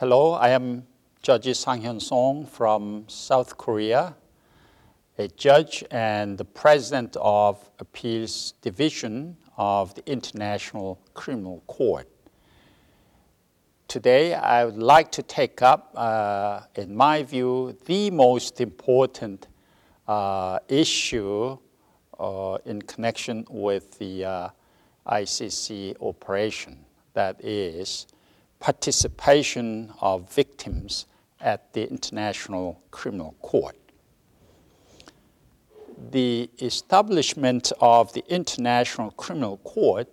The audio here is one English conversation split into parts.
Hello, I am Judge Sang Hyun Song from South Korea, a judge and the president of Appeals Division of the International Criminal Court. Today, I would like to take up, uh, in my view, the most important uh, issue uh, in connection with the uh, ICC operation that is, participation of victims at the International Criminal Court. The establishment of the International Criminal Court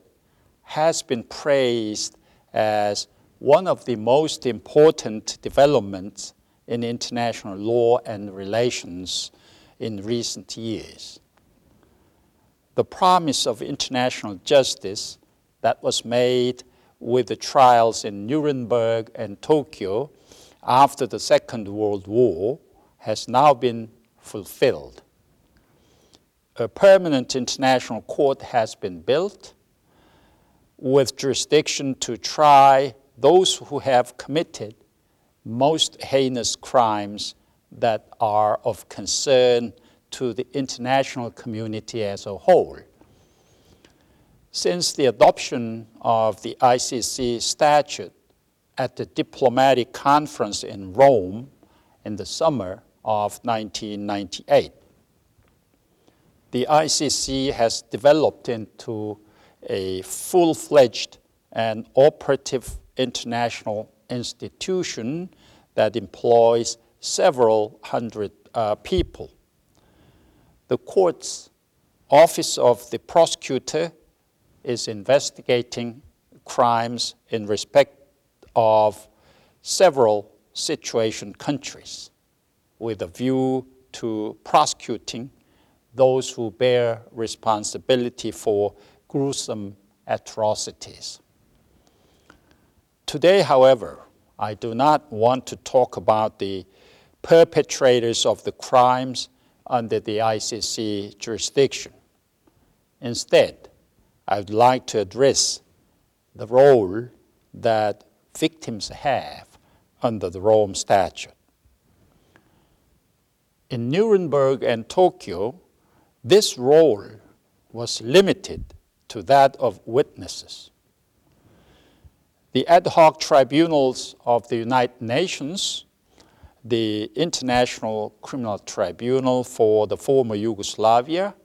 has been praised as one of the most important developments in international law and relations in recent years. The promise of international justice that was made with the trials in Nuremberg and Tokyo after the Second World War has now been fulfilled. A permanent international court has been built with jurisdiction to try those who have committed most heinous crimes that are of concern to the international community as a whole. Since the adoption of the ICC statute at the diplomatic conference in Rome in the summer of 1998, the ICC has developed into a full fledged and operative international institution that employs several hundred uh, people. The court's Office of the Prosecutor is investigating crimes in respect of several situation countries with a view to prosecuting those who bear responsibility for gruesome atrocities. Today, however, I do not want to talk about the perpetrators of the crimes under the ICC jurisdiction. Instead, I would like to address the role that victims have under the Rome Statute. In Nuremberg and Tokyo, this role was limited to that of witnesses. The ad hoc tribunals of the United Nations, the International Criminal Tribunal for the former Yugoslavia,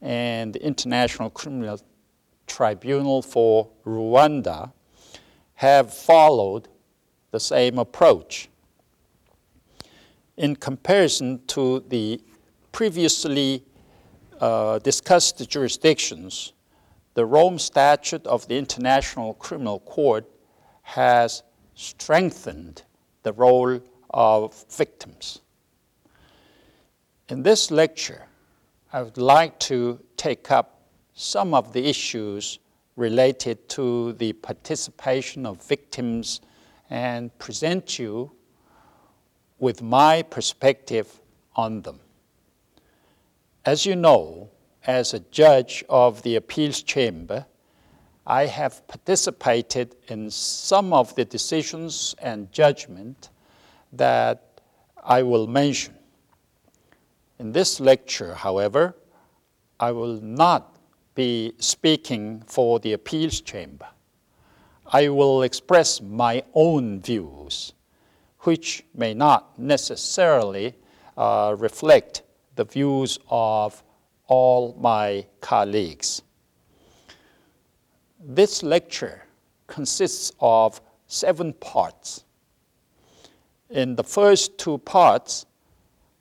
and the International Criminal Tribunal for Rwanda have followed the same approach. In comparison to the previously uh, discussed jurisdictions, the Rome Statute of the International Criminal Court has strengthened the role of victims. In this lecture, I would like to take up some of the issues related to the participation of victims and present you with my perspective on them. As you know, as a judge of the appeals chamber, I have participated in some of the decisions and judgment that I will mention. In this lecture, however, I will not be speaking for the appeals chamber. I will express my own views, which may not necessarily uh, reflect the views of all my colleagues. This lecture consists of seven parts. In the first two parts,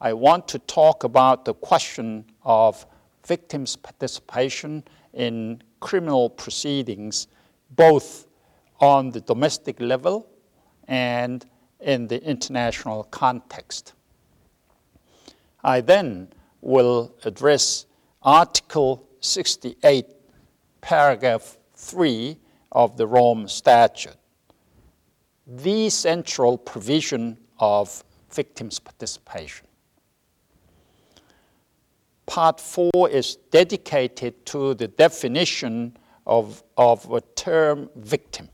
I want to talk about the question of victims' participation in criminal proceedings, both on the domestic level and in the international context. I then will address Article 68, paragraph 3 of the Rome Statute, the central provision of victims' participation. Part four is dedicated to the definition of, of a term victim,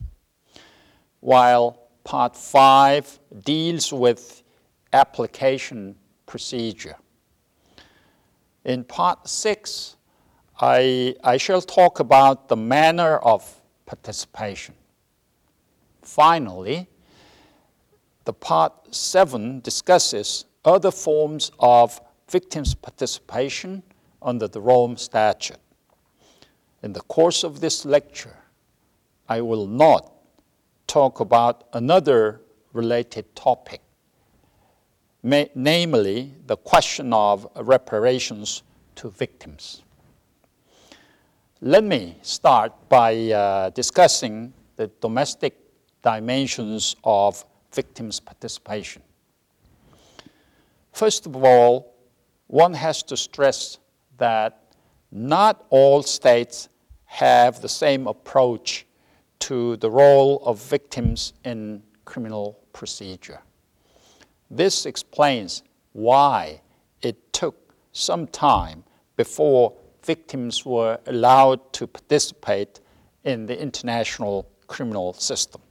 while Part 5 deals with application procedure. In Part 6, I, I shall talk about the manner of participation. Finally, the Part 7 discusses other forms of victims' participation under the Rome Statute. In the course of this lecture, I will not talk about another related topic, namely the question of reparations to victims. Let me start by uh, discussing the domestic dimensions of victims' participation. First of all, one has to stress that not all states have the same approach to the role of victims in criminal procedure. This explains why it took some time before victims were allowed to participate in the international criminal system.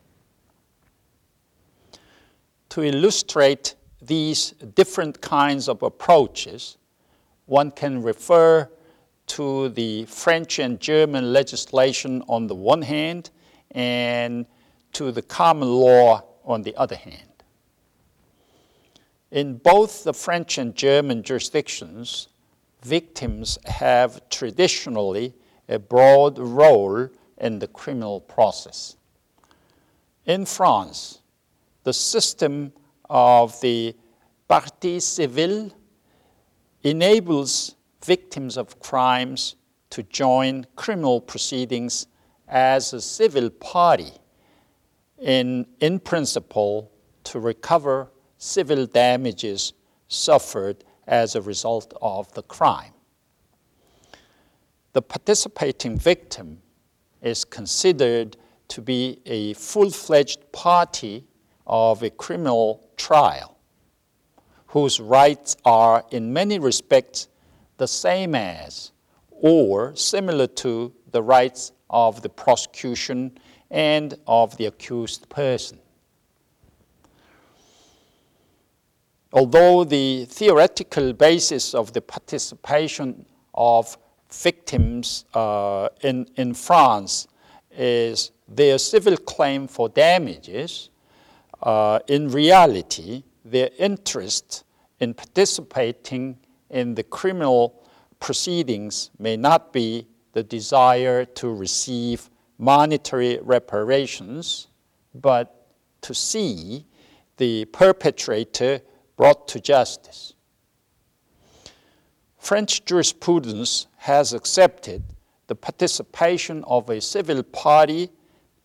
To illustrate these different kinds of approaches, one can refer to the French and German legislation on the one hand and to the common law on the other hand. In both the French and German jurisdictions, victims have traditionally a broad role in the criminal process. In France, the system of the partie civile enables victims of crimes to join criminal proceedings as a civil party in, in principle to recover civil damages suffered as a result of the crime. The participating victim is considered to be a full fledged party of a criminal trial, whose rights are in many respects the same as or similar to the rights of the prosecution and of the accused person. Although the theoretical basis of the participation of victims uh, in, in France is their civil claim for damages, uh, in reality, their interest in participating in the criminal proceedings may not be the desire to receive monetary reparations, but to see the perpetrator brought to justice. French jurisprudence has accepted the participation of a civil party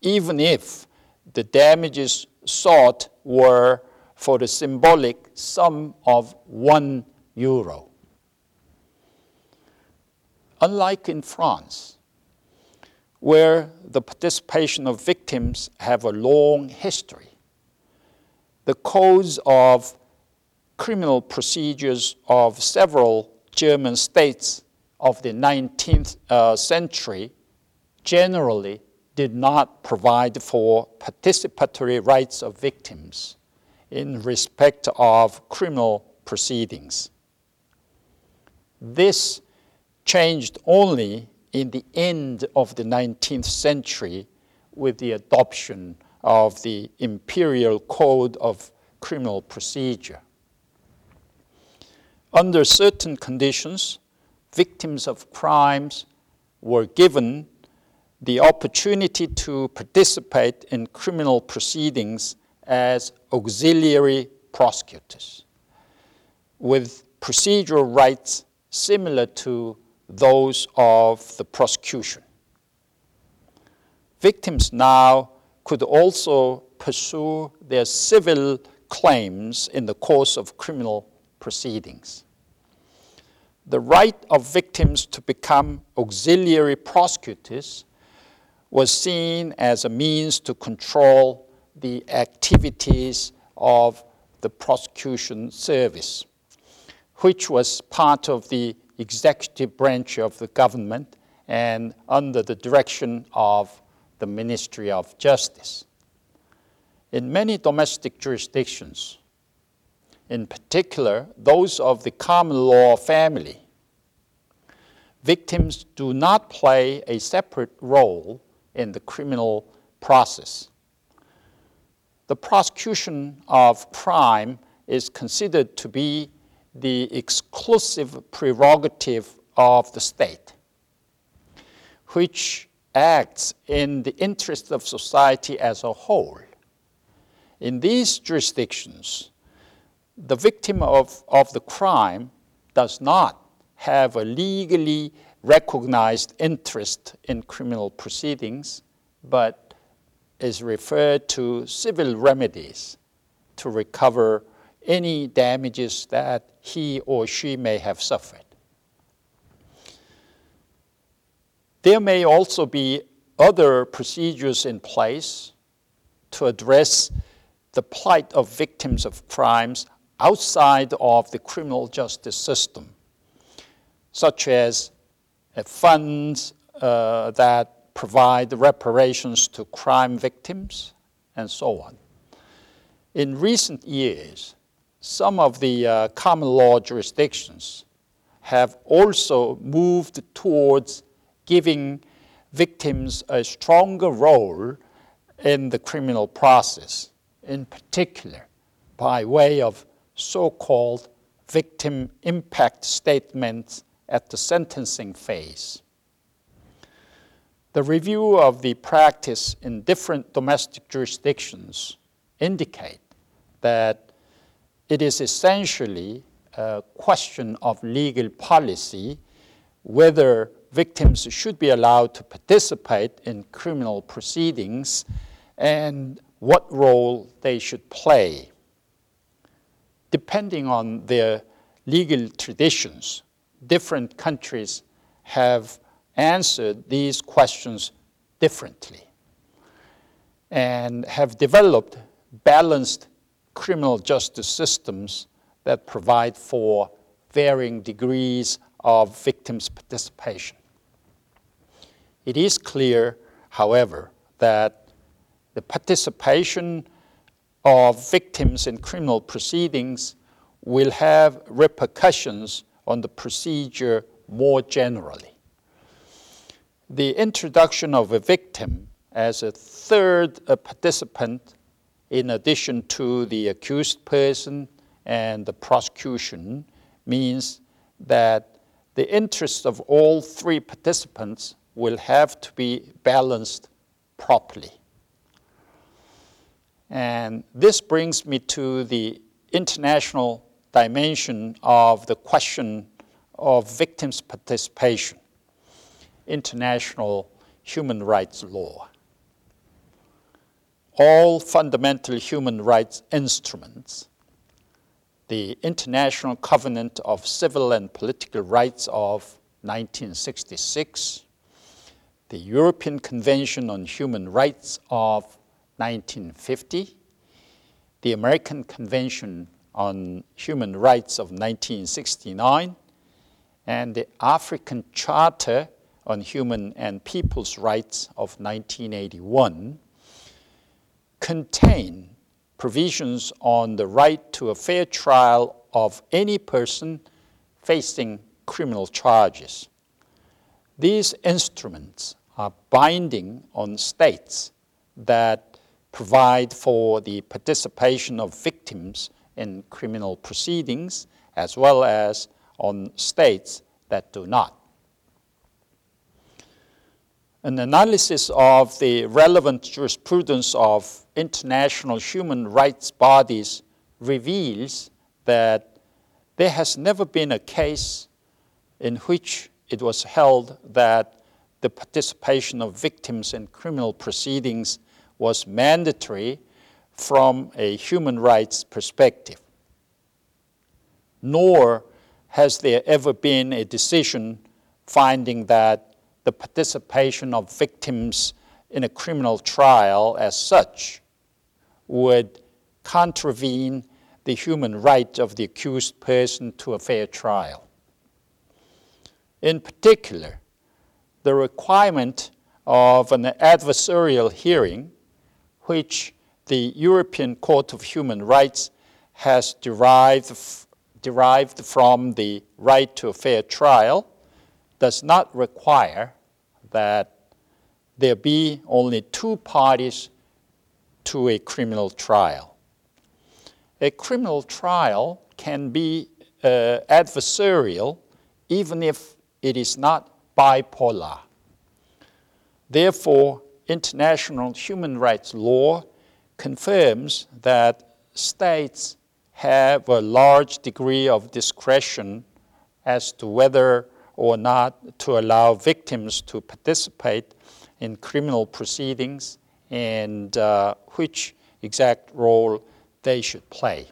even if the damages sought were for the symbolic sum of one euro. Unlike in France, where the participation of victims have a long history, the codes of criminal procedures of several German states of the 19th uh, century generally did not provide for participatory rights of victims in respect of criminal proceedings. This changed only in the end of the 19th century with the adoption of the Imperial Code of Criminal Procedure. Under certain conditions, victims of crimes were given the opportunity to participate in criminal proceedings as auxiliary prosecutors with procedural rights similar to those of the prosecution. Victims now could also pursue their civil claims in the course of criminal proceedings. The right of victims to become auxiliary prosecutors was seen as a means to control the activities of the prosecution service, which was part of the executive branch of the government and under the direction of the Ministry of Justice. In many domestic jurisdictions, in particular those of the common law family, victims do not play a separate role in the criminal process. The prosecution of crime is considered to be the exclusive prerogative of the state, which acts in the interest of society as a whole. In these jurisdictions, the victim of, of the crime does not have a legally recognized interest in criminal proceedings, but is referred to civil remedies to recover any damages that he or she may have suffered. There may also be other procedures in place to address the plight of victims of crimes outside of the criminal justice system, such as funds uh, that provide reparations to crime victims, and so on. In recent years, some of the uh, common law jurisdictions have also moved towards giving victims a stronger role in the criminal process, in particular by way of so called victim impact statements at the sentencing phase. The review of the practice in different domestic jurisdictions indicate that it is essentially a question of legal policy whether victims should be allowed to participate in criminal proceedings and what role they should play. Depending on their legal traditions, different countries have answered these questions differently and have developed balanced criminal justice systems that provide for varying degrees of victims' participation. It is clear, however, that the participation of victims in criminal proceedings will have repercussions on the procedure more generally. The introduction of a victim as a third a participant, in addition to the accused person and the prosecution, means that the interests of all three participants will have to be balanced properly. And this brings me to the international dimension of the question of victims' participation, international human rights law. All fundamental human rights instruments the International Covenant of Civil and Political Rights of 1966, the European Convention on Human Rights of 1950, the American Convention on Human Rights of 1969, and the African Charter on Human and People's Rights of 1981 contain provisions on the right to a fair trial of any person facing criminal charges. These instruments are binding on states that provide for the participation of victims in criminal proceedings as well as on states that do not. An analysis of the relevant jurisprudence of international human rights bodies reveals that there has never been a case in which it was held that the participation of victims in criminal proceedings was mandatory from a human rights perspective. Nor has there ever been a decision finding that the participation of victims in a criminal trial as such would contravene the human right of the accused person to a fair trial. In particular, the requirement of an adversarial hearing, which the European Court of Human Rights has derived, derived from the right to a fair trial does not require that there be only two parties to a criminal trial. A criminal trial can be uh, adversarial even if it is not bipolar. Therefore, international human rights law confirms that states have a large degree of discretion as to whether or not to allow victims to participate in criminal proceedings and uh, which exact role they should play.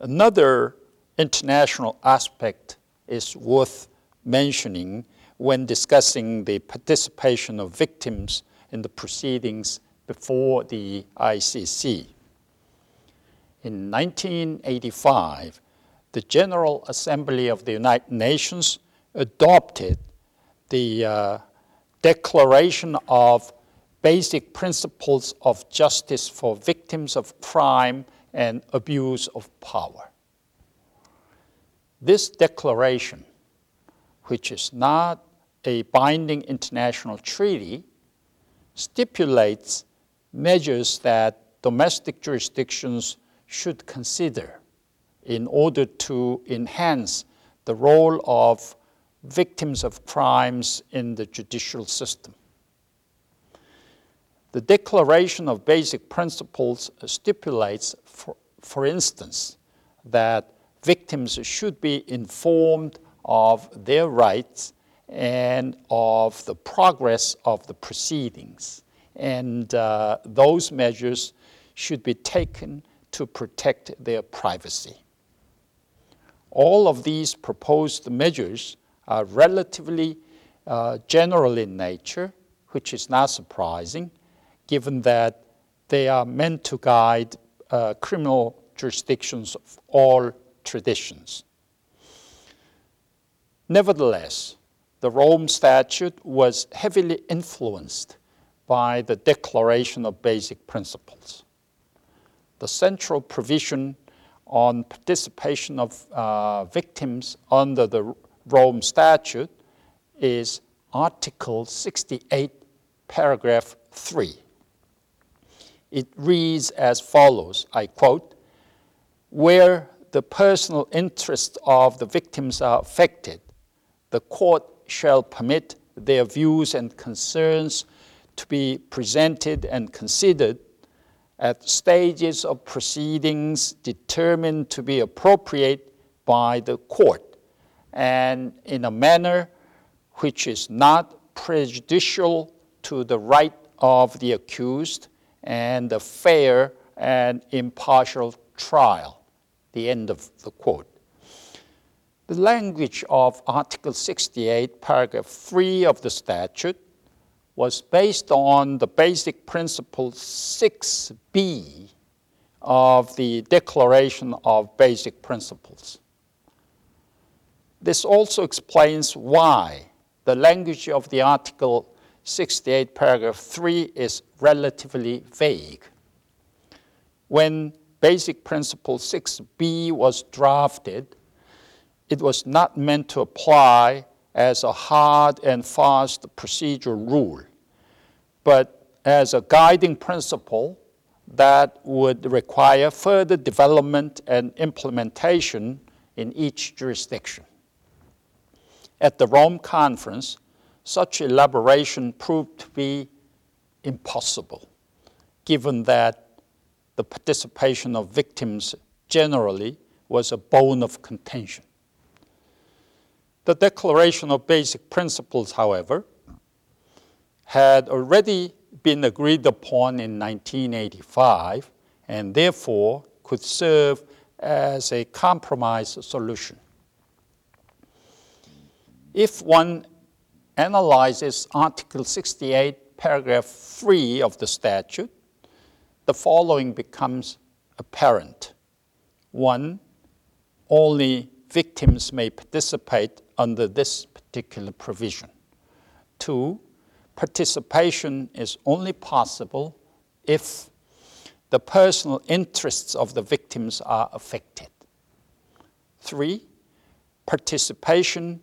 Another international aspect is worth mentioning when discussing the participation of victims in the proceedings before the ICC. In 1985, the General Assembly of the United Nations adopted the uh, Declaration of Basic Principles of Justice for Victims of Crime and Abuse of Power. This declaration, which is not a binding international treaty, stipulates measures that domestic jurisdictions should consider in order to enhance the role of victims of crimes in the judicial system. The Declaration of Basic Principles stipulates, for, for instance, that victims should be informed of their rights and of the progress of the proceedings. And uh, those measures should be taken to protect their privacy. All of these proposed measures are relatively uh, general in nature, which is not surprising, given that they are meant to guide uh, criminal jurisdictions of all traditions. Nevertheless, the Rome Statute was heavily influenced by the Declaration of Basic Principles. The central provision on participation of uh, victims under the Rome Statute is Article 68, paragraph 3. It reads as follows I quote, where the personal interests of the victims are affected, the court shall permit their views and concerns to be presented and considered at stages of proceedings determined to be appropriate by the court and in a manner which is not prejudicial to the right of the accused and a fair and impartial trial. The end of the quote. The language of Article 68, paragraph 3 of the statute was based on the basic principle 6b of the Declaration of Basic Principles. This also explains why the language of the Article 68, paragraph 3 is relatively vague. When Basic Principle 6b was drafted, it was not meant to apply as a hard and fast procedural rule, but as a guiding principle that would require further development and implementation in each jurisdiction. At the Rome Conference, such elaboration proved to be impossible, given that the participation of victims generally was a bone of contention. The Declaration of Basic Principles, however, had already been agreed upon in 1985 and therefore could serve as a compromise solution. If one analyzes Article 68, paragraph 3 of the statute, the following becomes apparent. One, only victims may participate under this particular provision. Two, participation is only possible if the personal interests of the victims are affected. Three, participation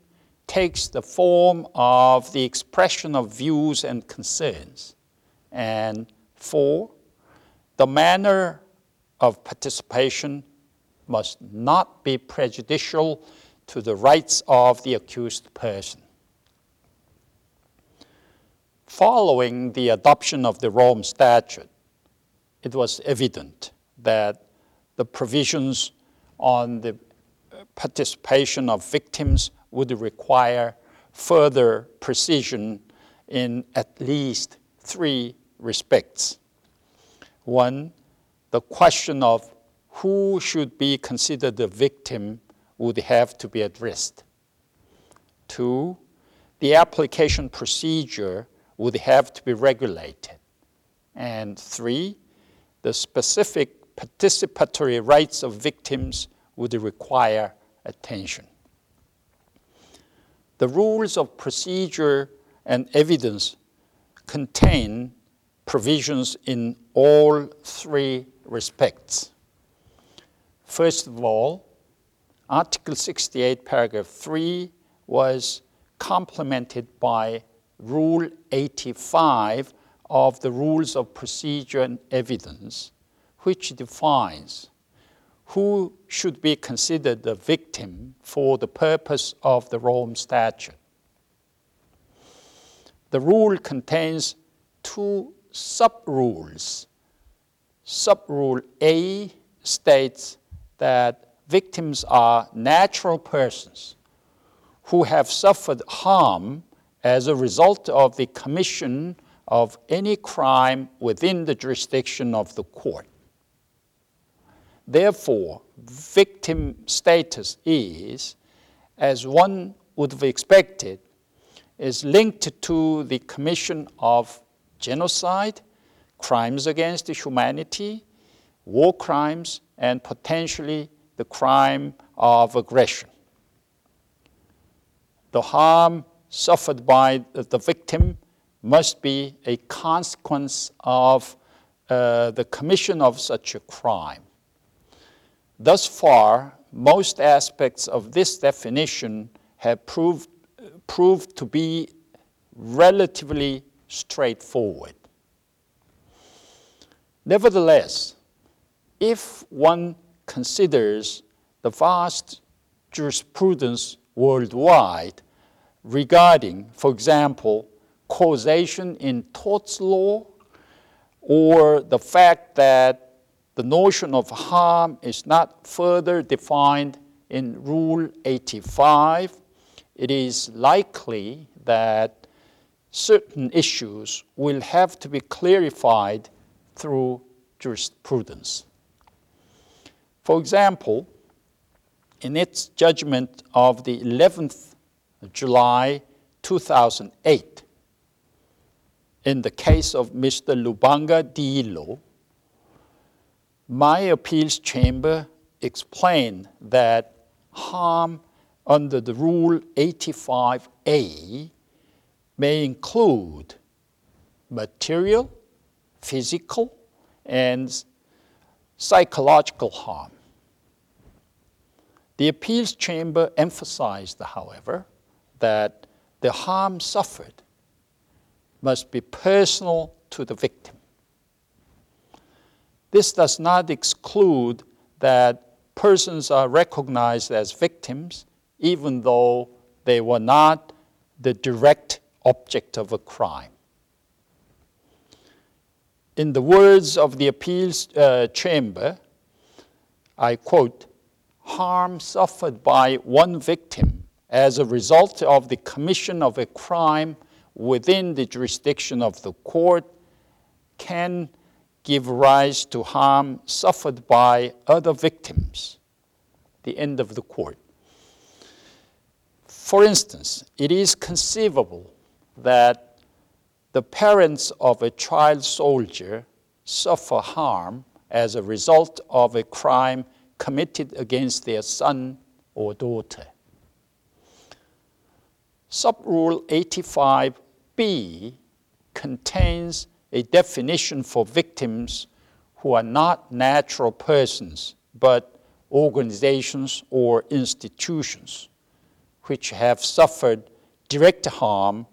takes the form of the expression of views and concerns. And four, the manner of participation must not be prejudicial to the rights of the accused person. Following the adoption of the Rome Statute, it was evident that the provisions on the uh, participation of victims would require further precision in at least three respects. One, the question of who should be considered the victim would have to be addressed. Two, the application procedure would have to be regulated. And three, the specific participatory rights of victims would require attention. The rules of procedure and evidence contain provisions in all three respects. First of all, Article 68, paragraph 3 was complemented by Rule 85 of the Rules of Procedure and Evidence, which defines who should be considered the victim for the purpose of the Rome Statute. The rule contains two sub-rules. Sub-rule A states that victims are natural persons who have suffered harm as a result of the commission of any crime within the jurisdiction of the court. Therefore, victim status is, as one would have expected, is linked to the commission of genocide, crimes against humanity, war crimes, and potentially the crime of aggression. The harm suffered by the victim must be a consequence of uh, the commission of such a crime. Thus far, most aspects of this definition have proved, proved to be relatively straightforward. Nevertheless, if one considers the vast jurisprudence worldwide regarding, for example, causation in torts law, or the fact that the notion of harm is not further defined in Rule 85, it is likely that certain issues will have to be clarified through jurisprudence. For example, in its judgment of the 11th July 2008, in the case of Mr. Lubanga Dyilo, my appeals chamber explained that harm under the Rule 85A may include material, physical, and psychological harm. The appeals chamber emphasized, however, that the harm suffered must be personal to the victim. This does not exclude that persons are recognized as victims even though they were not the direct object of a crime. In the words of the appeals uh, chamber, I quote, harm suffered by one victim as a result of the commission of a crime within the jurisdiction of the court can give rise to harm suffered by other victims. The end of the quote. For instance, it is conceivable that the parents of a child soldier suffer harm as a result of a crime committed against their son or daughter. Subrule 85b contains a definition for victims who are not natural persons, but organizations or institutions which have suffered direct harm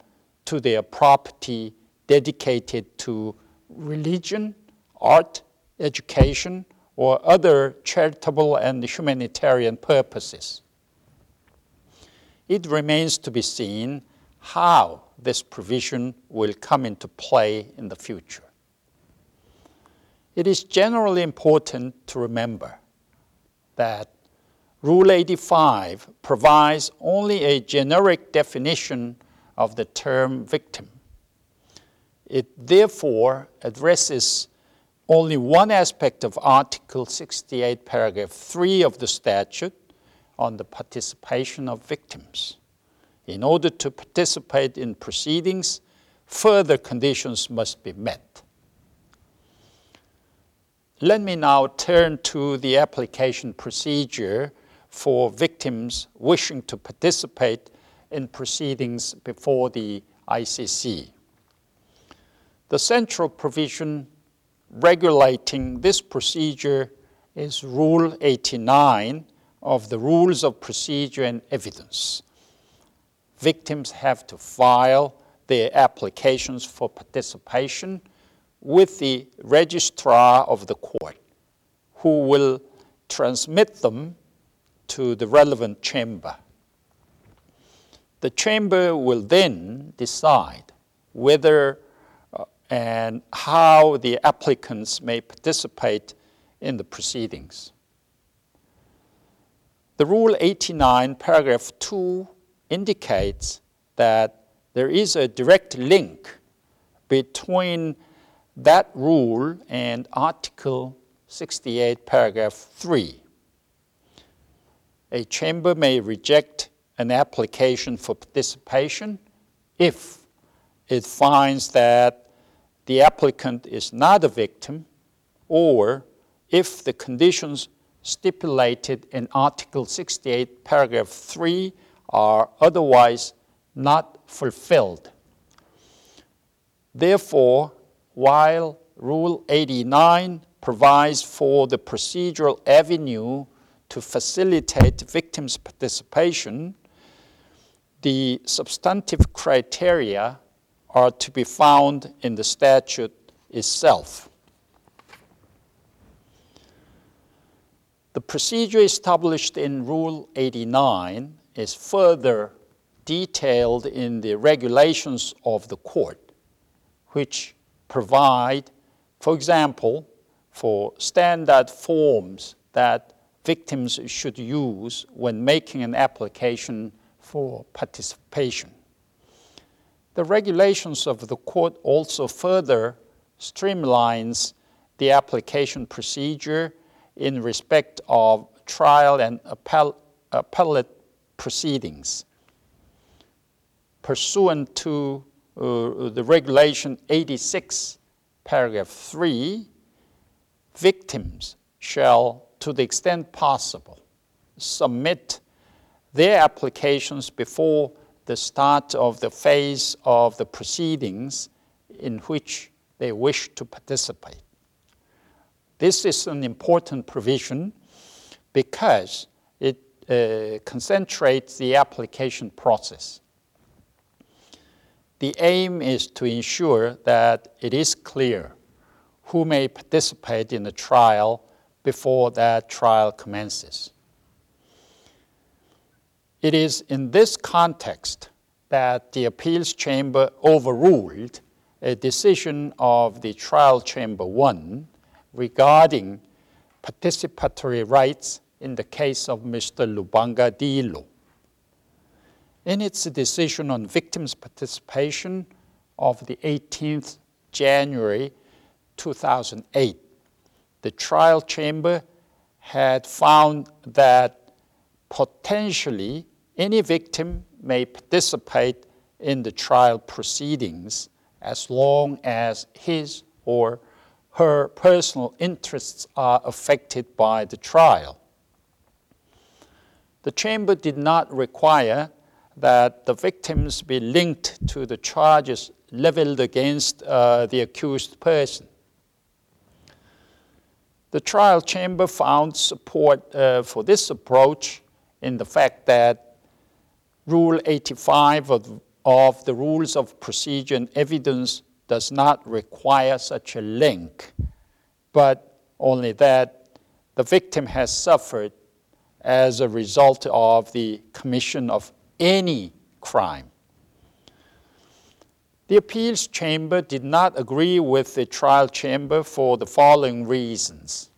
to their property dedicated to religion, art, education, or other charitable and humanitarian purposes. It remains to be seen how this provision will come into play in the future. It is generally important to remember that Rule 85 provides only a generic definition of the term victim. It therefore addresses only one aspect of Article 68, paragraph 3 of the statute on the participation of victims. In order to participate in proceedings, further conditions must be met. Let me now turn to the application procedure for victims wishing to participate in proceedings before the ICC. The central provision regulating this procedure is Rule 89 of the Rules of Procedure and Evidence. Victims have to file their applications for participation with the registrar of the court, who will transmit them to the relevant chamber. The chamber will then decide whether uh, and how the applicants may participate in the proceedings. The Rule 89, paragraph 2, indicates that there is a direct link between that rule and Article 68, paragraph 3 a chamber may reject an application for participation if it finds that the applicant is not a victim or if the conditions stipulated in Article 68, paragraph 3 are otherwise not fulfilled. Therefore, while Rule 89 provides for the procedural avenue to facilitate victims' participation, the substantive criteria are to be found in the statute itself. The procedure established in Rule 89 is further detailed in the regulations of the court, which provide, for example, for standard forms that victims should use when making an application for participation. The regulations of the court also further streamlines the application procedure in respect of trial and appell- appellate proceedings. Pursuant to uh, the regulation 86, paragraph 3, victims shall to the extent possible, submit their applications before the start of the phase of the proceedings in which they wish to participate. This is an important provision because it uh, concentrates the application process. The aim is to ensure that it is clear who may participate in the trial before that trial commences. It is in this context that the appeals chamber overruled a decision of the trial chamber 1 regarding participatory rights in the case of Mr. Lubanga Dyilo. In its decision on victims' participation of the 18th January 2008, the trial chamber had found that potentially any victim may participate in the trial proceedings as long as his or her personal interests are affected by the trial. The chamber did not require that the victims be linked to the charges leveled against uh, the accused person. The trial chamber found support uh, for this approach in the fact that Rule 85 of, of the Rules of Procedure and Evidence does not require such a link, but only that the victim has suffered as a result of the commission of any crime. The appeals chamber did not agree with the trial chamber for the following reasons.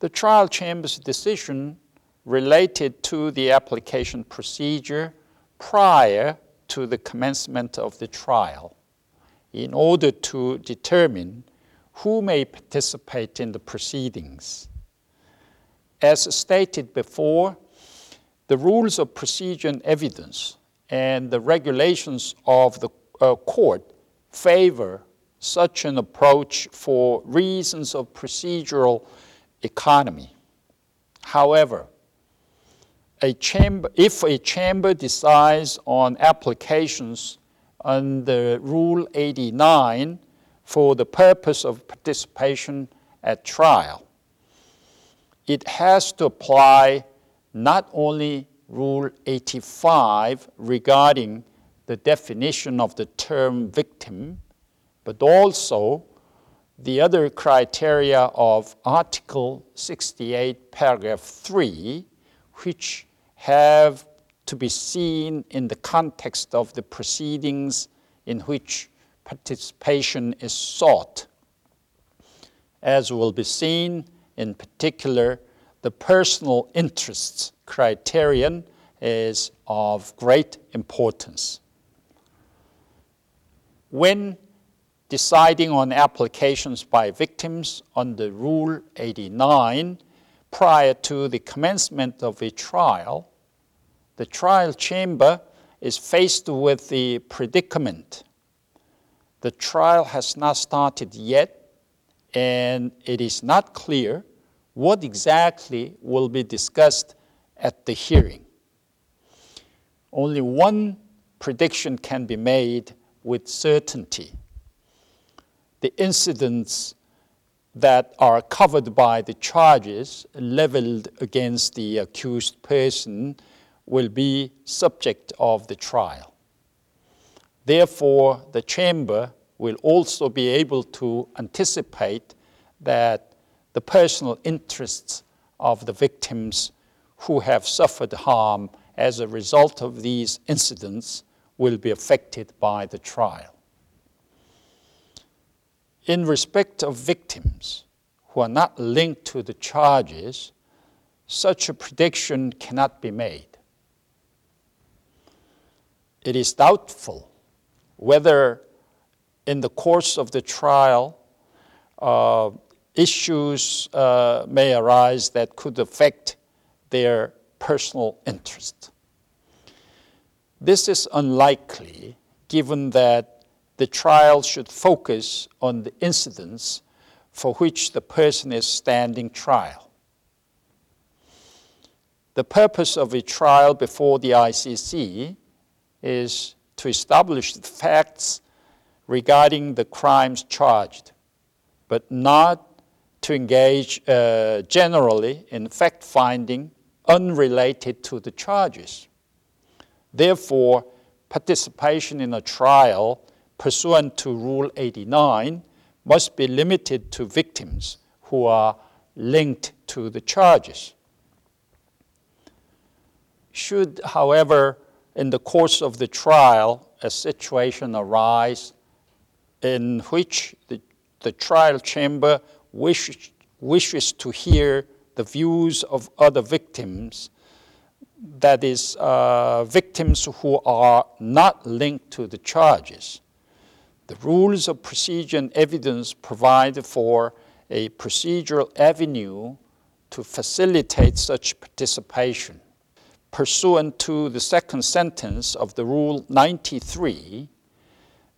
The trial chamber's decision related to the application procedure prior to the commencement of the trial in order to determine who may participate in the proceedings. As stated before, the rules of procedure and evidence and the regulations of the uh, court favor such an approach for reasons of procedural economy. However, a chamber, if a chamber decides on applications under Rule 89 for the purpose of participation at trial, it has to apply not only Rule 85 regarding the definition of the term victim, but also the other criteria of Article 68, paragraph 3, which have to be seen in the context of the proceedings in which participation is sought. As will be seen, in particular, the personal interests criterion is of great importance. When deciding on applications by victims under Rule 89 prior to the commencement of a trial, the trial chamber is faced with the predicament. The trial has not started yet, and it is not clear what exactly will be discussed at the hearing. Only one prediction can be made with certainty. The incidents that are covered by the charges leveled against the accused person will be subject of the trial. Therefore, the chamber will also be able to anticipate that the personal interests of the victims who have suffered harm as a result of these incidents will be affected by the trial. In respect of victims who are not linked to the charges, such a prediction cannot be made. It is doubtful whether, in the course of the trial, uh, issues uh, may arise that could affect their personal interest. This is unlikely given that the trial should focus on the incidents for which the person is standing trial. The purpose of a trial before the ICC is to establish the facts regarding the crimes charged, but not to engage uh, generally in fact finding unrelated to the charges. Therefore, participation in a trial pursuant to Rule 89 must be limited to victims who are linked to the charges. Should, however, in the course of the trial, a situation arise in which the, the trial chamber wish, wishes to hear the views of other victims, that is, uh, victims who are not linked to the charges. The rules of procedure and evidence provide for a procedural avenue to facilitate such participation. Pursuant to the second sentence of the Rule 93,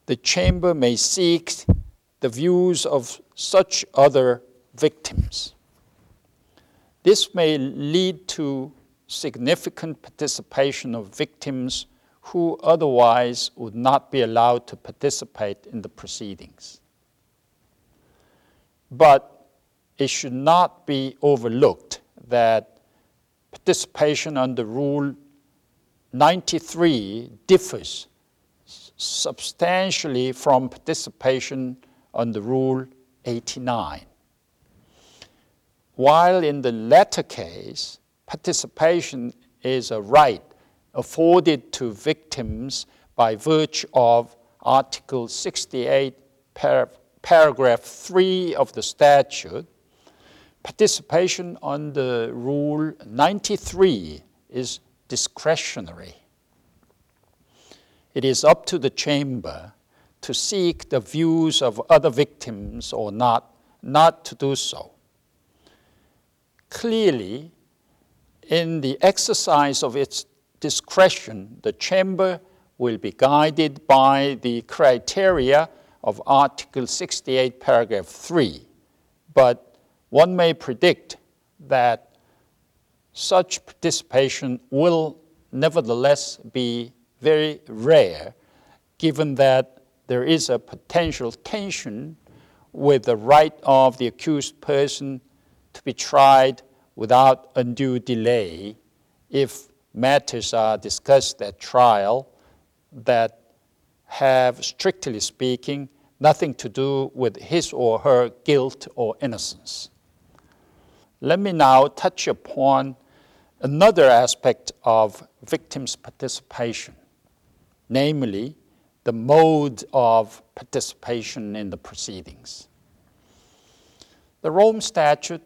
the Chamber may seek the views of such other victims. This may lead to significant participation of victims who otherwise would not be allowed to participate in the proceedings. But it should not be overlooked that participation under Rule 93 differs substantially from participation under Rule 89. While in the latter case, participation is a right afforded to victims by virtue of Article 68, par- paragraph 3 of the statute, participation under Rule 93 is discretionary. It is up to the chamber to seek the views of other victims or not, not to do so. Clearly, in the exercise of its discretion, the chamber will be guided by the criteria of Article 68, paragraph 3. But one may predict that such participation will nevertheless be very rare, given that there is a potential tension with the right of the accused person to be tried without undue delay if matters are discussed at trial that have, strictly speaking, nothing to do with his or her guilt or innocence. Let me now touch upon another aspect of victims' participation, namely the mode of participation in the proceedings. The Rome Statute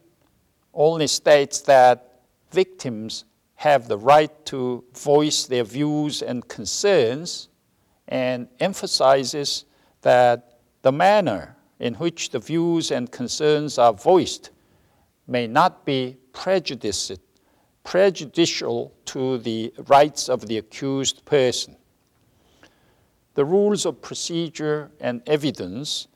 only states that victims have the right to voice their views and concerns and emphasizes that the manner in which the views and concerns are voiced may not be prejudiced, prejudicial to the rights of the accused person. The rules of procedure and evidence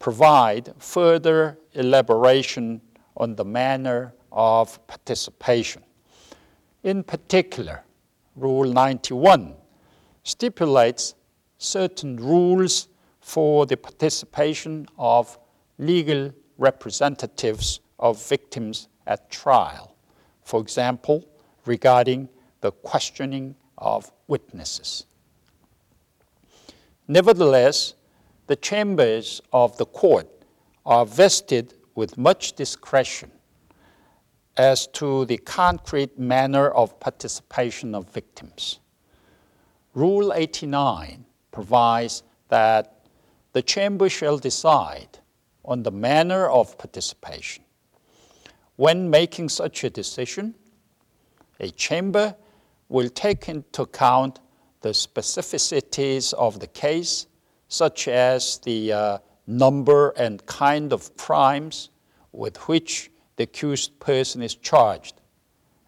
provide further elaboration on the manner of participation. In particular, Rule 91 stipulates certain rules for the participation of legal representatives of victims at trial. For example, regarding the questioning of witnesses. Nevertheless, the chambers of the court are vested with much discretion as to the concrete manner of participation of victims. Rule 89 provides that the chamber shall decide on the manner of participation. When making such a decision, a chamber will take into account the specificities of the case, such as the uh, number and kind of crimes with which the accused person is charged,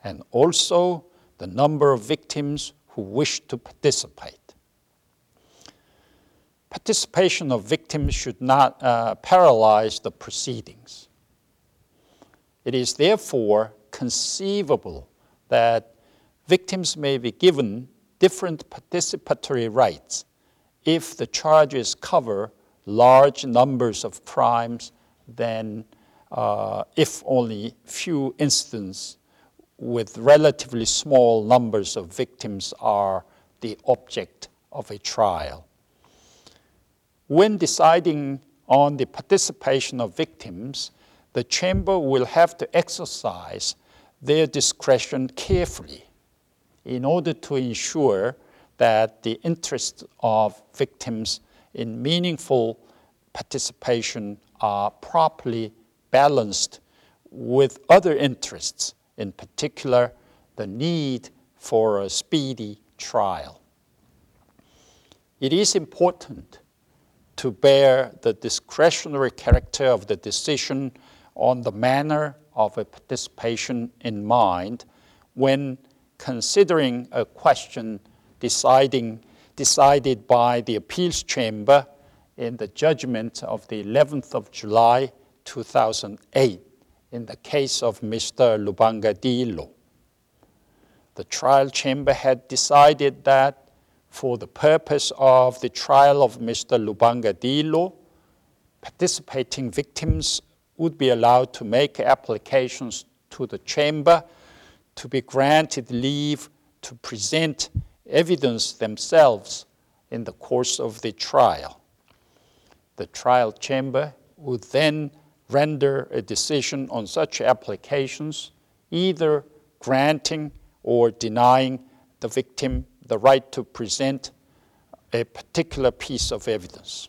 and also the number of victims who wish to participate. Participation of victims should not uh, paralyze the proceedings. It is therefore conceivable that victims may be given different participatory rights if the charges cover large numbers of crimes than uh, if only few incidents with relatively small numbers of victims are the object of a trial. When deciding on the participation of victims, the chamber will have to exercise their discretion carefully in order to ensure that the interests of victims in meaningful participation are properly balanced with other interests, in particular, the need for a speedy trial. It is important to bear the discretionary character of the decision on the manner of a participation in mind when considering a question deciding, decided by the appeals chamber in the judgment of the 11th of July 2008 in the case of Mr. Lubanga Dyilo. The trial chamber had decided that for the purpose of the trial of Mr. Lubanga Dyilo, participating victims would be allowed to make applications to the chamber to be granted leave to present evidence themselves in the course of the trial. The trial chamber would then render a decision on such applications, either granting or denying the victim the right to present a particular piece of evidence.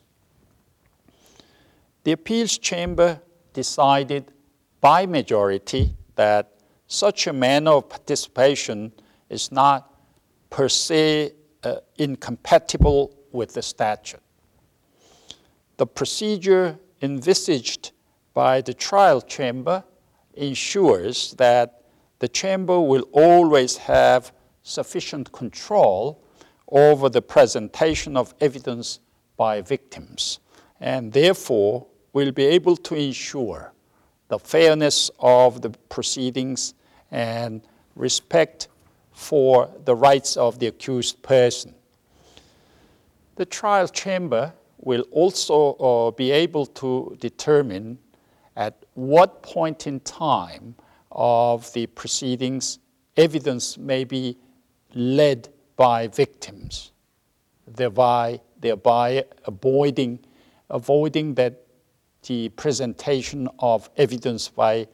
The appeals chamber decided by majority that such a manner of participation is not per se uh, incompatible with the statute. The procedure envisaged by the trial chamber ensures that the chamber will always have sufficient control over the presentation of evidence by victims, and therefore will be able to ensure the fairness of the proceedings and respect for the rights of the accused person. The trial chamber will also uh, be able to determine at what point in time of the proceedings evidence may be led by victims, thereby, thereby avoiding, avoiding that the presentation of evidence by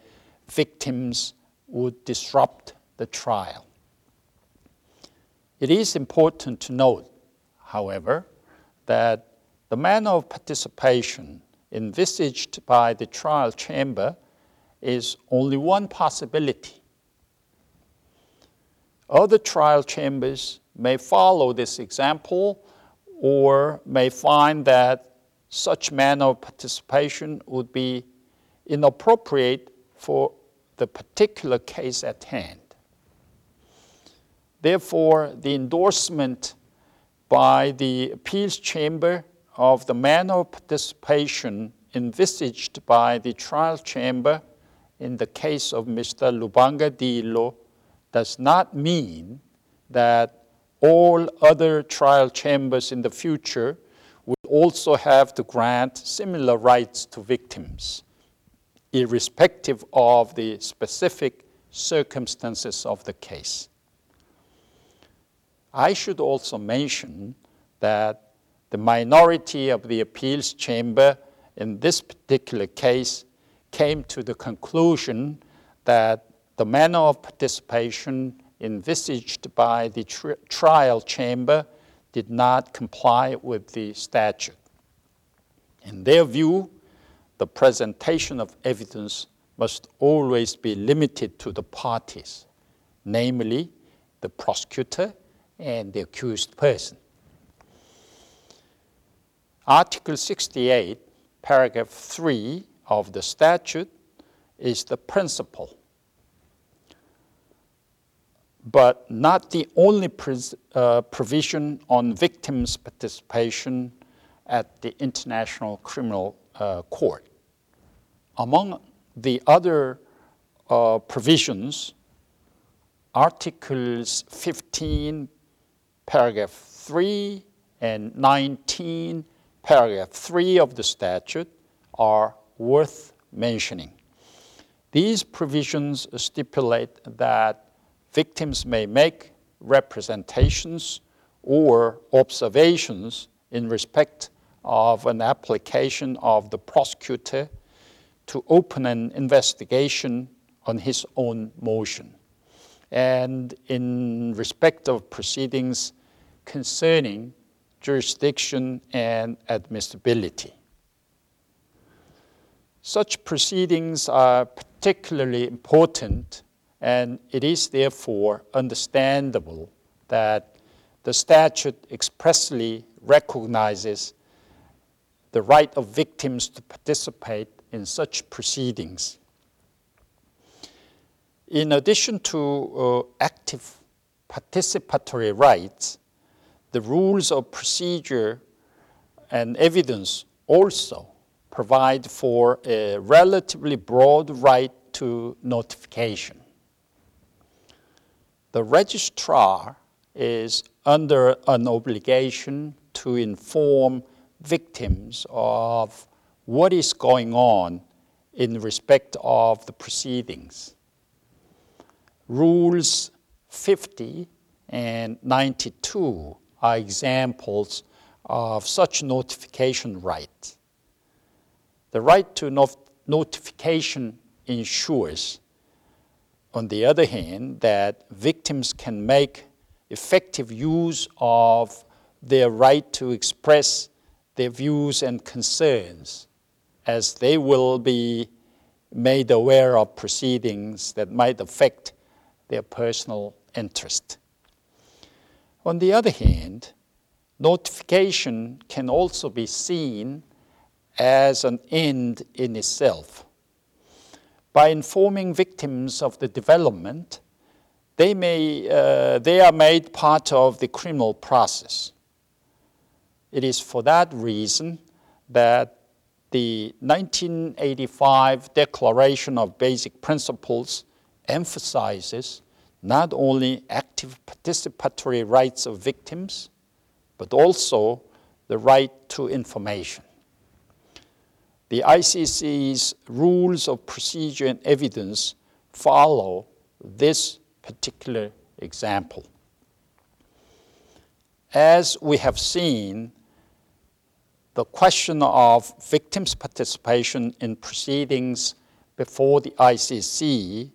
victims would disrupt the trial. It is important to note, however, that the manner of participation envisaged by the trial chamber is only one possibility. Other trial chambers may follow this example or may find that such manner of participation would be inappropriate for the particular case at hand. Therefore, the endorsement by the appeals chamber of the manner of participation envisaged by the trial chamber in the case of Mr. Lubanga Dyilo does not mean that all other trial chambers in the future will also have to grant similar rights to victims, irrespective of the specific circumstances of the case. I should also mention that the minority of the appeals chamber in this particular case came to the conclusion that the manner of participation envisaged by the tri- trial chamber did not comply with the statute. In their view, the presentation of evidence must always be limited to the parties, namely the prosecutor and the accused person. Article 68, paragraph 3 of the statute is the principle, but not the only uh, provision on victims' participation at the International Criminal uh, Court. Among the other uh, provisions, Articles 15, paragraph 3, and 19 paragraph 3 of the statute are worth mentioning. These provisions stipulate that victims may make representations or observations in respect of an application of the prosecutor to open an investigation on his own motion and in respect of proceedings concerning jurisdiction, and admissibility. Such proceedings are particularly important, and it is therefore understandable that the statute expressly recognizes the right of victims to participate in such proceedings. In addition to uh, active participatory rights, the rules of procedure and evidence also provide for a relatively broad right to notification. The registrar is under an obligation to inform victims of what is going on in respect of the proceedings. Rules 50 and 92 are examples of such notification right. The right to not- notification ensures, on the other hand, that victims can make effective use of their right to express their views and concerns as they will be made aware of proceedings that might affect their personal interest. On the other hand, notification can also be seen as an end in itself. By informing victims of the development, they, may, uh, they are made part of the criminal process. It is for that reason that the 1985 Declaration of Basic Principles emphasizes not only active participatory rights of victims, but also the right to information. The ICC's rules of procedure and evidence follow this particular example. As we have seen, the question of victims' participation in proceedings before the ICC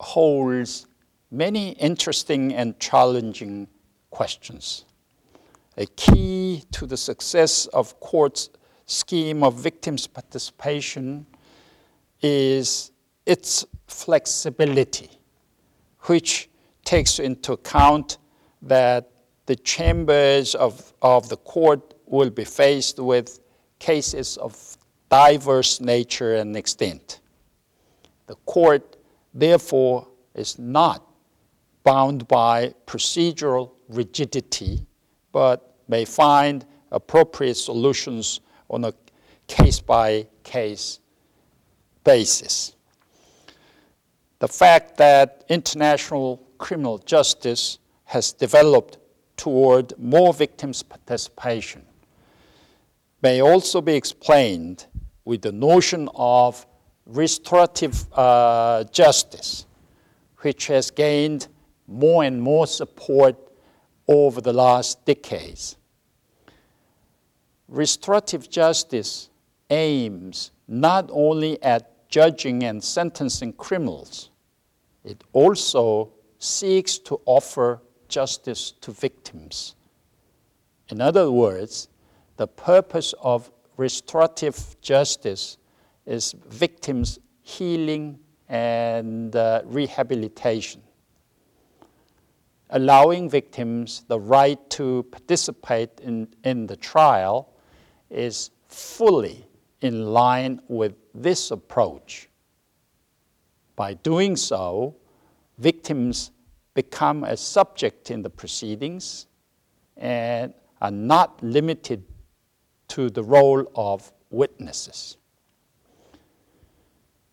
holds many interesting and challenging questions. A key to the success of court's scheme of victims' participation is its flexibility, which takes into account that the chambers of, of the court will be faced with cases of diverse nature and extent. The court, therefore, is not bound by procedural rigidity, but may find appropriate solutions on a case by case basis. The fact that international criminal justice has developed toward more victims' participation may also be explained with the notion of restorative uh, justice, which has gained more and more support over the last decades. Restorative justice aims not only at judging and sentencing criminals, it also seeks to offer justice to victims. In other words, the purpose of restorative justice is victims' healing and uh, rehabilitation allowing victims the right to participate in, in the trial is fully in line with this approach. By doing so, victims become a subject in the proceedings and are not limited to the role of witnesses.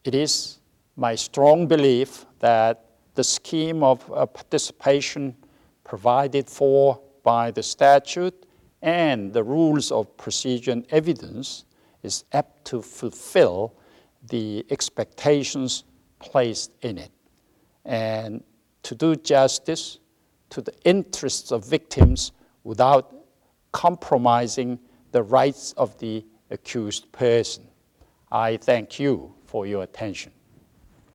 It is my strong belief that the scheme of uh, participation provided for by the statute and the rules of procedure and evidence is apt to fulfill the expectations placed in it and to do justice to the interests of victims without compromising the rights of the accused person. I thank you for your attention.